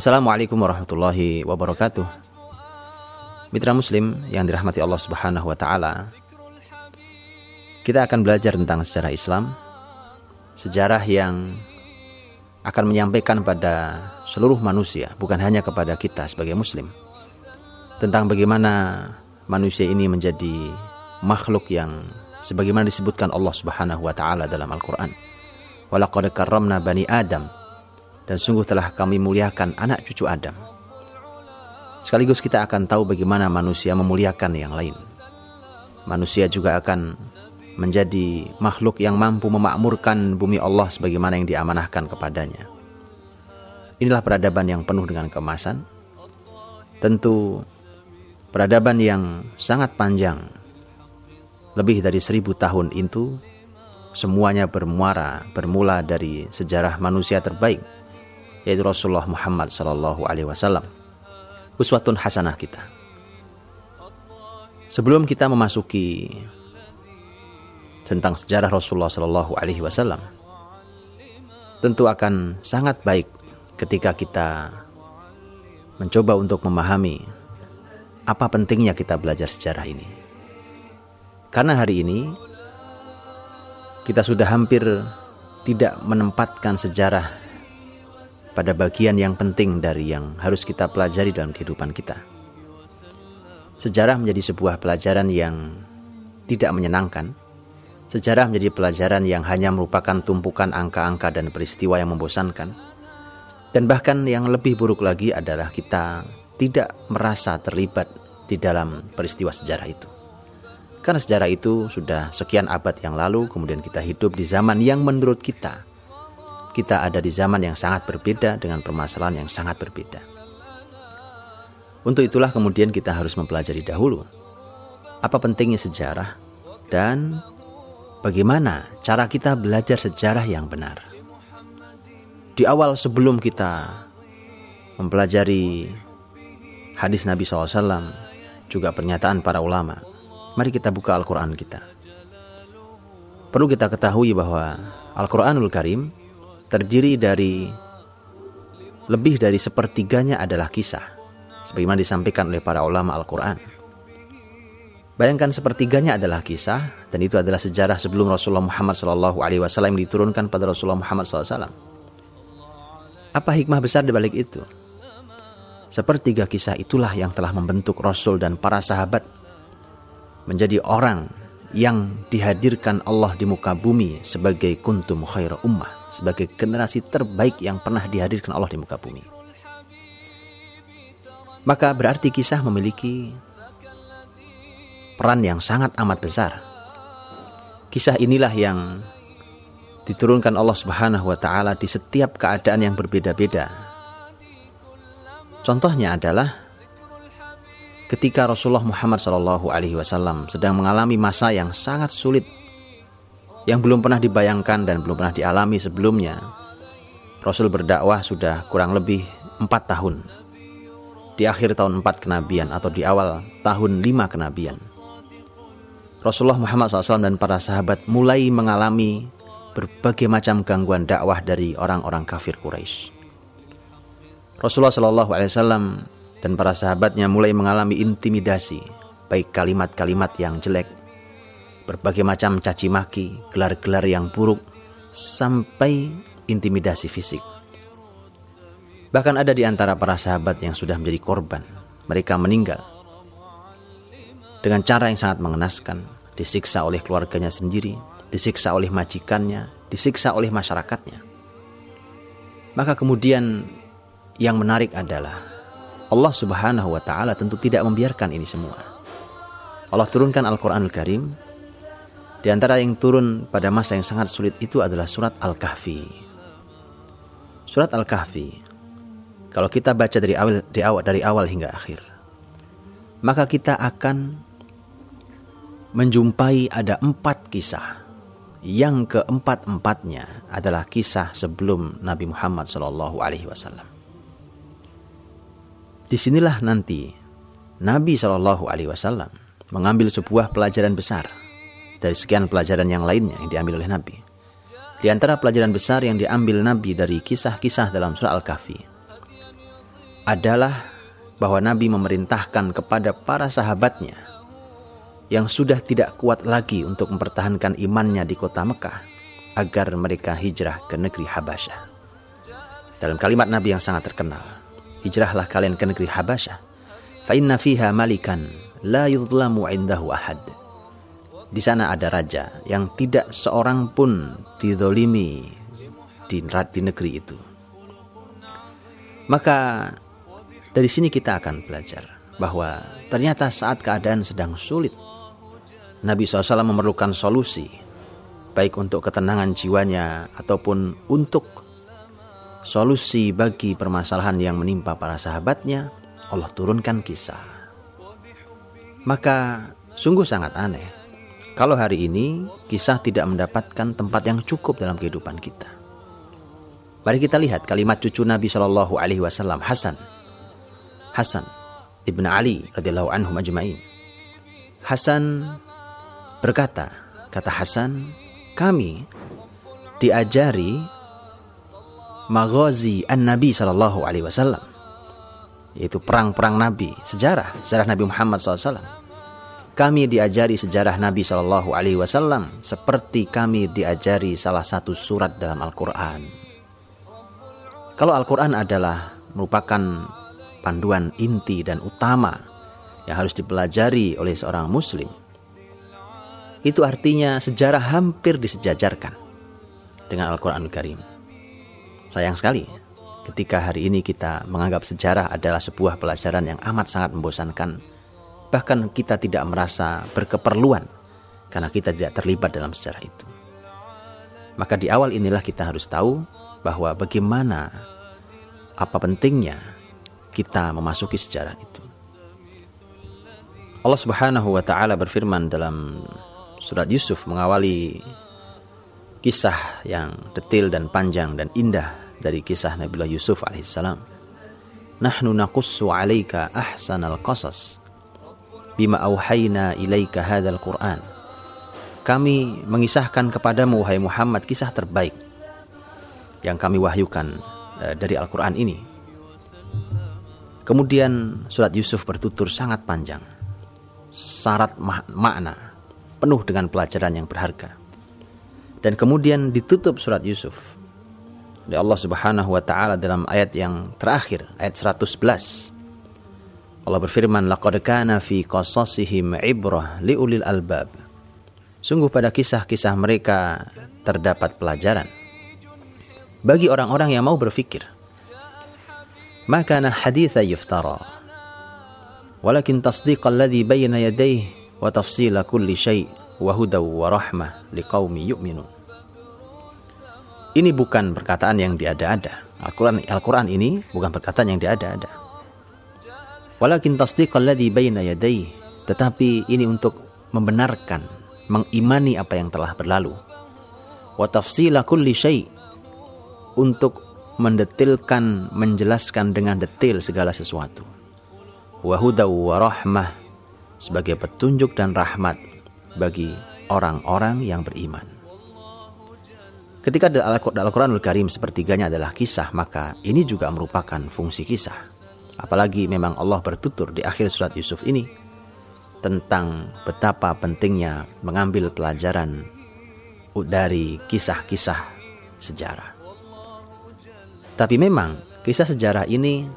Assalamualaikum warahmatullahi wabarakatuh. Mitra Muslim yang dirahmati Allah Subhanahu wa taala. Kita akan belajar tentang sejarah Islam. Sejarah yang akan menyampaikan pada seluruh manusia, bukan hanya kepada kita sebagai muslim. Tentang bagaimana manusia ini menjadi makhluk yang sebagaimana disebutkan Allah Subhanahu wa taala dalam Al-Qur'an. Walaqad karramna bani Adam dan sungguh telah kami muliakan anak cucu Adam. Sekaligus kita akan tahu bagaimana manusia memuliakan yang lain. Manusia juga akan menjadi makhluk yang mampu memakmurkan bumi Allah sebagaimana yang diamanahkan kepadanya. Inilah peradaban yang penuh dengan kemasan. Tentu peradaban yang sangat panjang, lebih dari seribu tahun itu, semuanya bermuara, bermula dari sejarah manusia terbaik, yaitu Rasulullah Muhammad Sallallahu Alaihi Wasallam. Uswatun hasanah kita. Sebelum kita memasuki tentang sejarah Rasulullah Shallallahu Alaihi Wasallam, tentu akan sangat baik ketika kita mencoba untuk memahami apa pentingnya kita belajar sejarah ini. Karena hari ini kita sudah hampir tidak menempatkan sejarah pada bagian yang penting dari yang harus kita pelajari dalam kehidupan kita. Sejarah menjadi sebuah pelajaran yang tidak menyenangkan, Sejarah menjadi pelajaran yang hanya merupakan tumpukan angka-angka dan peristiwa yang membosankan. Dan bahkan yang lebih buruk lagi adalah kita tidak merasa terlibat di dalam peristiwa sejarah itu. Karena sejarah itu sudah sekian abad yang lalu, kemudian kita hidup di zaman yang menurut kita, kita ada di zaman yang sangat berbeda dengan permasalahan yang sangat berbeda. Untuk itulah kemudian kita harus mempelajari dahulu apa pentingnya sejarah dan bagaimana cara kita belajar sejarah yang benar. Di awal sebelum kita mempelajari hadis Nabi SAW, juga pernyataan para ulama, mari kita buka Al-Quran kita. Perlu kita ketahui bahwa Al-Quranul Karim terdiri dari lebih dari sepertiganya adalah kisah, sebagaimana disampaikan oleh para ulama Al-Quran. Bayangkan sepertiganya adalah kisah dan itu adalah sejarah sebelum Rasulullah Muhammad SAW diturunkan pada Rasulullah Muhammad SAW. Apa hikmah besar di balik itu? Sepertiga kisah itulah yang telah membentuk Rasul dan para sahabat menjadi orang yang dihadirkan Allah di muka bumi sebagai kuntum khaira ummah, sebagai generasi terbaik yang pernah dihadirkan Allah di muka bumi. Maka berarti kisah memiliki peran yang sangat amat besar. Kisah inilah yang diturunkan Allah Subhanahu wa taala di setiap keadaan yang berbeda-beda. Contohnya adalah ketika Rasulullah Muhammad SAW sedang mengalami masa yang sangat sulit yang belum pernah dibayangkan dan belum pernah dialami sebelumnya. Rasul berdakwah sudah kurang lebih empat tahun di akhir tahun 4 kenabian atau di awal tahun 5 kenabian. Rasulullah Muhammad SAW dan para sahabat mulai mengalami berbagai macam gangguan dakwah dari orang-orang kafir Quraisy. Rasulullah SAW dan para sahabatnya mulai mengalami intimidasi, baik kalimat-kalimat yang jelek, berbagai macam caci maki, gelar-gelar yang buruk, sampai intimidasi fisik. Bahkan ada di antara para sahabat yang sudah menjadi korban. Mereka meninggal dengan cara yang sangat mengenaskan, disiksa oleh keluarganya sendiri, disiksa oleh majikannya, disiksa oleh masyarakatnya. Maka kemudian yang menarik adalah Allah Subhanahu wa taala tentu tidak membiarkan ini semua. Allah turunkan Al-Qur'anul Karim. Di antara yang turun pada masa yang sangat sulit itu adalah surat Al-Kahfi. Surat Al-Kahfi. Kalau kita baca dari awal, dari awal hingga akhir, maka kita akan menjumpai ada empat kisah. Yang keempat-empatnya adalah kisah sebelum Nabi Muhammad Wasallam. Di sinilah nanti Nabi Wasallam mengambil sebuah pelajaran besar dari sekian pelajaran yang lainnya yang diambil oleh Nabi. Di antara pelajaran besar yang diambil Nabi dari kisah-kisah dalam surah Al-Kahfi adalah bahwa Nabi memerintahkan kepada para sahabatnya yang sudah tidak kuat lagi untuk mempertahankan imannya di kota Mekah agar mereka hijrah ke negeri Habasyah. Dalam kalimat Nabi yang sangat terkenal, hijrahlah kalian ke negeri Habasyah. Fa inna fiha malikan la yudlamu indahu ahad. Di sana ada raja yang tidak seorang pun didolimi di, di negeri itu. Maka dari sini kita akan belajar bahwa ternyata saat keadaan sedang sulit, Nabi SAW memerlukan solusi, baik untuk ketenangan jiwanya ataupun untuk solusi bagi permasalahan yang menimpa para sahabatnya, Allah turunkan kisah. Maka sungguh sangat aneh kalau hari ini kisah tidak mendapatkan tempat yang cukup dalam kehidupan kita. Mari kita lihat kalimat cucu Nabi Shallallahu Alaihi Wasallam Hasan Hasan ibn Ali radhiyallahu anhu majma'in. Hasan berkata, kata Hasan, kami diajari maghazi an-nabi sallallahu alaihi wasallam yaitu perang-perang nabi sejarah sejarah Nabi Muhammad SAW kami diajari sejarah Nabi Shallallahu Alaihi Wasallam seperti kami diajari salah satu surat dalam Al-Quran. Kalau Al-Quran adalah merupakan panduan inti dan utama yang harus dipelajari oleh seorang muslim. Itu artinya sejarah hampir disejajarkan dengan Al-Quranul Karim. Sayang sekali ketika hari ini kita menganggap sejarah adalah sebuah pelajaran yang amat sangat membosankan. Bahkan kita tidak merasa berkeperluan karena kita tidak terlibat dalam sejarah itu. Maka di awal inilah kita harus tahu bahwa bagaimana apa pentingnya kita memasuki sejarah itu. Allah Subhanahu wa taala berfirman dalam surat Yusuf mengawali kisah yang detil dan panjang dan indah dari kisah Nabiullah Yusuf alaihissalam. Nahnu naqussu 'alaika ahsanal qasas bima auhayna ilaika hadzal Qur'an. Kami mengisahkan kepadamu wahai Muhammad kisah terbaik yang kami wahyukan eh, dari Al-Qur'an ini Kemudian surat Yusuf bertutur sangat panjang, syarat makna, penuh dengan pelajaran yang berharga. Dan kemudian ditutup surat Yusuf oleh Allah Subhanahu wa taala dalam ayat yang terakhir, ayat 111. Allah berfirman, "Laqad kana fi qasasihim ibrah liulil albab." Sungguh pada kisah-kisah mereka terdapat pelajaran bagi orang-orang yang mau berfikir. Maka na haditha yuftara. Walakin tasdiq alladhi bayna yadayhi wa tafsila kulli syai' wa huda wa rahmah liqaumi yu'minun. Ini bukan perkataan yang diada-ada. Al-Quran Al ini bukan perkataan yang diada-ada. Walakin tasdiqal ladzi baina yadayhi, tetapi ini untuk membenarkan, mengimani apa yang telah berlalu. Wa tafsila kulli syai' untuk mendetilkan, menjelaskan dengan detil segala sesuatu. Wahudaw wa rahmah sebagai petunjuk dan rahmat bagi orang-orang yang beriman. Ketika Al-Quranul Karim sepertiganya adalah kisah, maka ini juga merupakan fungsi kisah. Apalagi memang Allah bertutur di akhir surat Yusuf ini tentang betapa pentingnya mengambil pelajaran dari kisah-kisah sejarah. Tapi memang kisah sejarah ini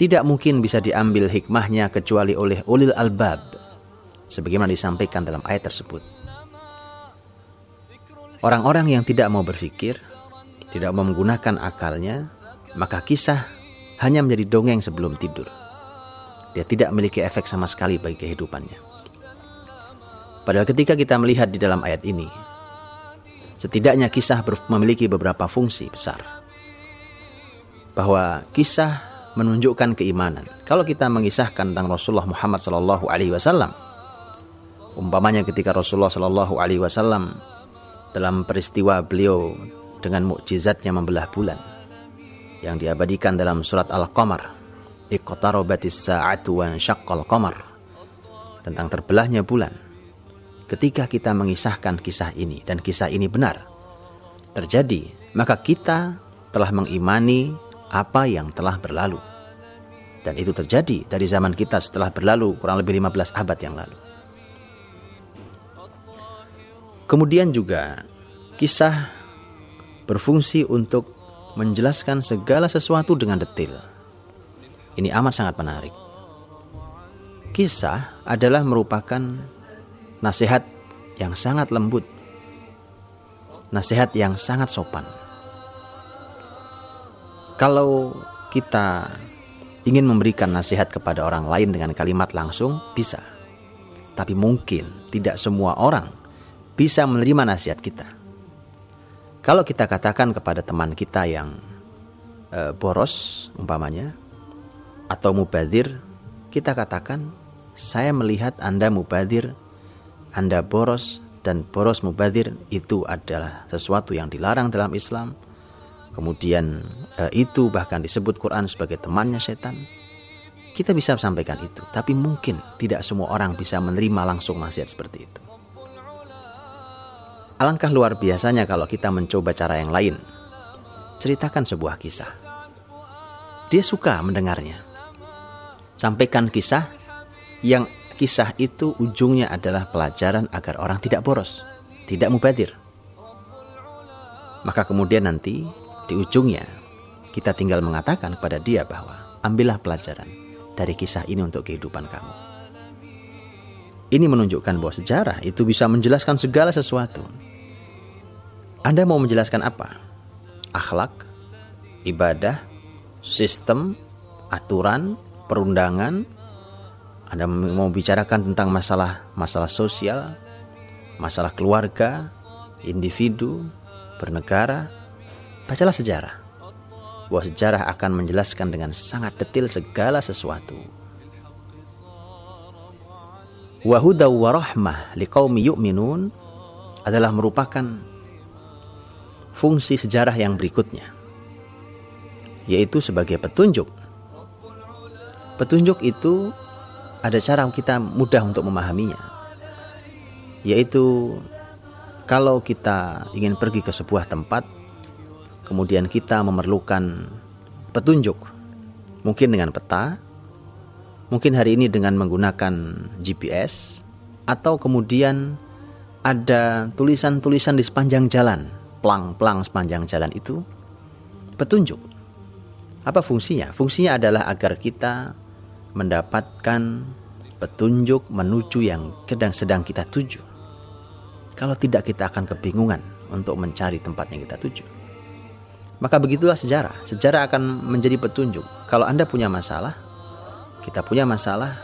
tidak mungkin bisa diambil hikmahnya kecuali oleh ulil albab sebagaimana disampaikan dalam ayat tersebut. Orang-orang yang tidak mau berpikir, tidak mau menggunakan akalnya, maka kisah hanya menjadi dongeng sebelum tidur. Dia tidak memiliki efek sama sekali bagi kehidupannya. Padahal ketika kita melihat di dalam ayat ini, setidaknya kisah memiliki beberapa fungsi besar bahwa kisah menunjukkan keimanan. Kalau kita mengisahkan tentang Rasulullah Muhammad Sallallahu Alaihi Wasallam, umpamanya ketika Rasulullah Sallallahu Alaihi Wasallam dalam peristiwa beliau dengan mukjizatnya membelah bulan yang diabadikan dalam surat Al-Qamar iqtarabatis sa'atu wa syaqqal tentang terbelahnya bulan ketika kita mengisahkan kisah ini dan kisah ini benar terjadi maka kita telah mengimani apa yang telah berlalu. Dan itu terjadi dari zaman kita setelah berlalu kurang lebih 15 abad yang lalu. Kemudian juga kisah berfungsi untuk menjelaskan segala sesuatu dengan detail. Ini amat sangat menarik. Kisah adalah merupakan nasihat yang sangat lembut, nasihat yang sangat sopan. Kalau kita ingin memberikan nasihat kepada orang lain dengan kalimat langsung, bisa. Tapi mungkin tidak semua orang bisa menerima nasihat kita. Kalau kita katakan kepada teman kita yang e, boros, umpamanya, atau mubadir, kita katakan, saya melihat Anda mubadir, Anda boros, dan boros mubadir itu adalah sesuatu yang dilarang dalam Islam. Kemudian eh, itu bahkan disebut Quran sebagai temannya setan. Kita bisa sampaikan itu tapi mungkin tidak semua orang bisa menerima langsung nasihat seperti itu alangkah luar biasanya kalau kita mencoba cara yang lain ceritakan sebuah kisah dia suka mendengarnya sampaikan kisah yang kisah itu ujungnya adalah pelajaran agar orang tidak boros, tidak mubadir. Maka kemudian nanti di ujungnya kita tinggal mengatakan kepada dia bahwa ambillah pelajaran dari kisah ini untuk kehidupan kamu. Ini menunjukkan bahwa sejarah itu bisa menjelaskan segala sesuatu. Anda mau menjelaskan apa? Akhlak, ibadah, sistem, aturan, perundangan, Anda mau bicarakan tentang masalah masalah sosial, masalah keluarga, individu, bernegara, Bacalah sejarah. Bahwa sejarah akan menjelaskan dengan sangat detail segala sesuatu. Wahuda warahmah liqaumi yu'minun adalah merupakan fungsi sejarah yang berikutnya yaitu sebagai petunjuk. Petunjuk itu ada cara kita mudah untuk memahaminya. Yaitu kalau kita ingin pergi ke sebuah tempat kemudian kita memerlukan petunjuk, mungkin dengan peta, mungkin hari ini dengan menggunakan GPS, atau kemudian ada tulisan-tulisan di sepanjang jalan, plang-plang sepanjang jalan itu petunjuk. Apa fungsinya? Fungsinya adalah agar kita mendapatkan petunjuk menuju yang sedang sedang kita tuju. Kalau tidak kita akan kebingungan untuk mencari tempat yang kita tuju. Maka begitulah sejarah. Sejarah akan menjadi petunjuk. Kalau Anda punya masalah, kita punya masalah,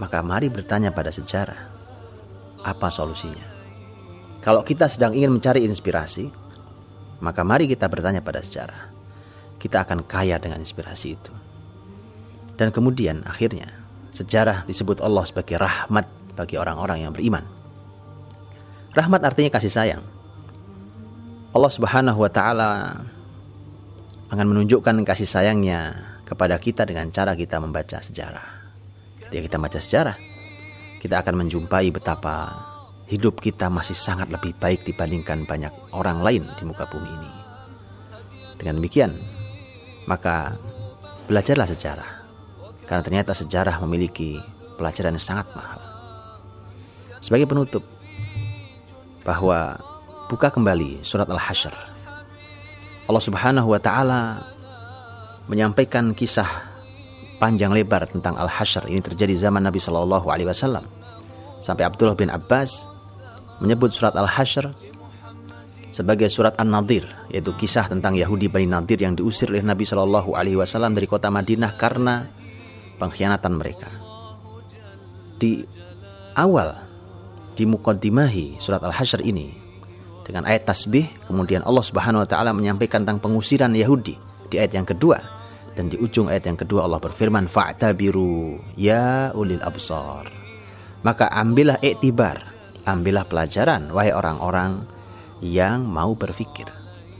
maka mari bertanya pada sejarah. Apa solusinya? Kalau kita sedang ingin mencari inspirasi, maka mari kita bertanya pada sejarah. Kita akan kaya dengan inspirasi itu. Dan kemudian akhirnya sejarah disebut Allah sebagai rahmat bagi orang-orang yang beriman. Rahmat artinya kasih sayang. Allah Subhanahu wa taala akan menunjukkan kasih sayangnya kepada kita dengan cara kita membaca sejarah. Ketika kita membaca sejarah, kita akan menjumpai betapa hidup kita masih sangat lebih baik dibandingkan banyak orang lain di muka bumi ini. Dengan demikian, maka belajarlah sejarah. Karena ternyata sejarah memiliki pelajaran yang sangat mahal. Sebagai penutup, bahwa buka kembali surat Al-Hasyr Allah Subhanahu wa taala menyampaikan kisah panjang lebar tentang Al-Hasyr. Ini terjadi zaman Nabi Shallallahu alaihi wasallam. Sampai Abdullah bin Abbas menyebut surat Al-Hasyr sebagai surat An-Nadir, yaitu kisah tentang Yahudi Bani Nadir yang diusir oleh Nabi Shallallahu alaihi wasallam dari kota Madinah karena pengkhianatan mereka. Di awal di muqaddimahi surat Al-Hasyr ini dengan ayat tasbih kemudian Allah Subhanahu wa taala menyampaikan tentang pengusiran Yahudi di ayat yang kedua dan di ujung ayat yang kedua Allah berfirman fa'tabiru ya ulil absar maka ambillah iktibar ambillah pelajaran wahai orang-orang yang mau berpikir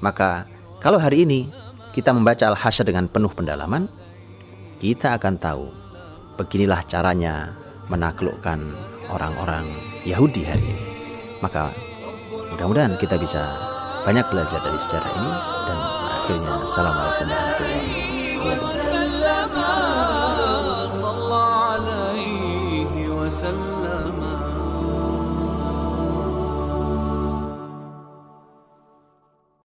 maka kalau hari ini kita membaca Al-Hasyr dengan penuh pendalaman kita akan tahu beginilah caranya menaklukkan orang-orang Yahudi hari ini. Maka Mudah-mudahan kita bisa banyak belajar dari sejarah ini. Dan akhirnya assalamualaikum warahmatullahi wabarakatuh.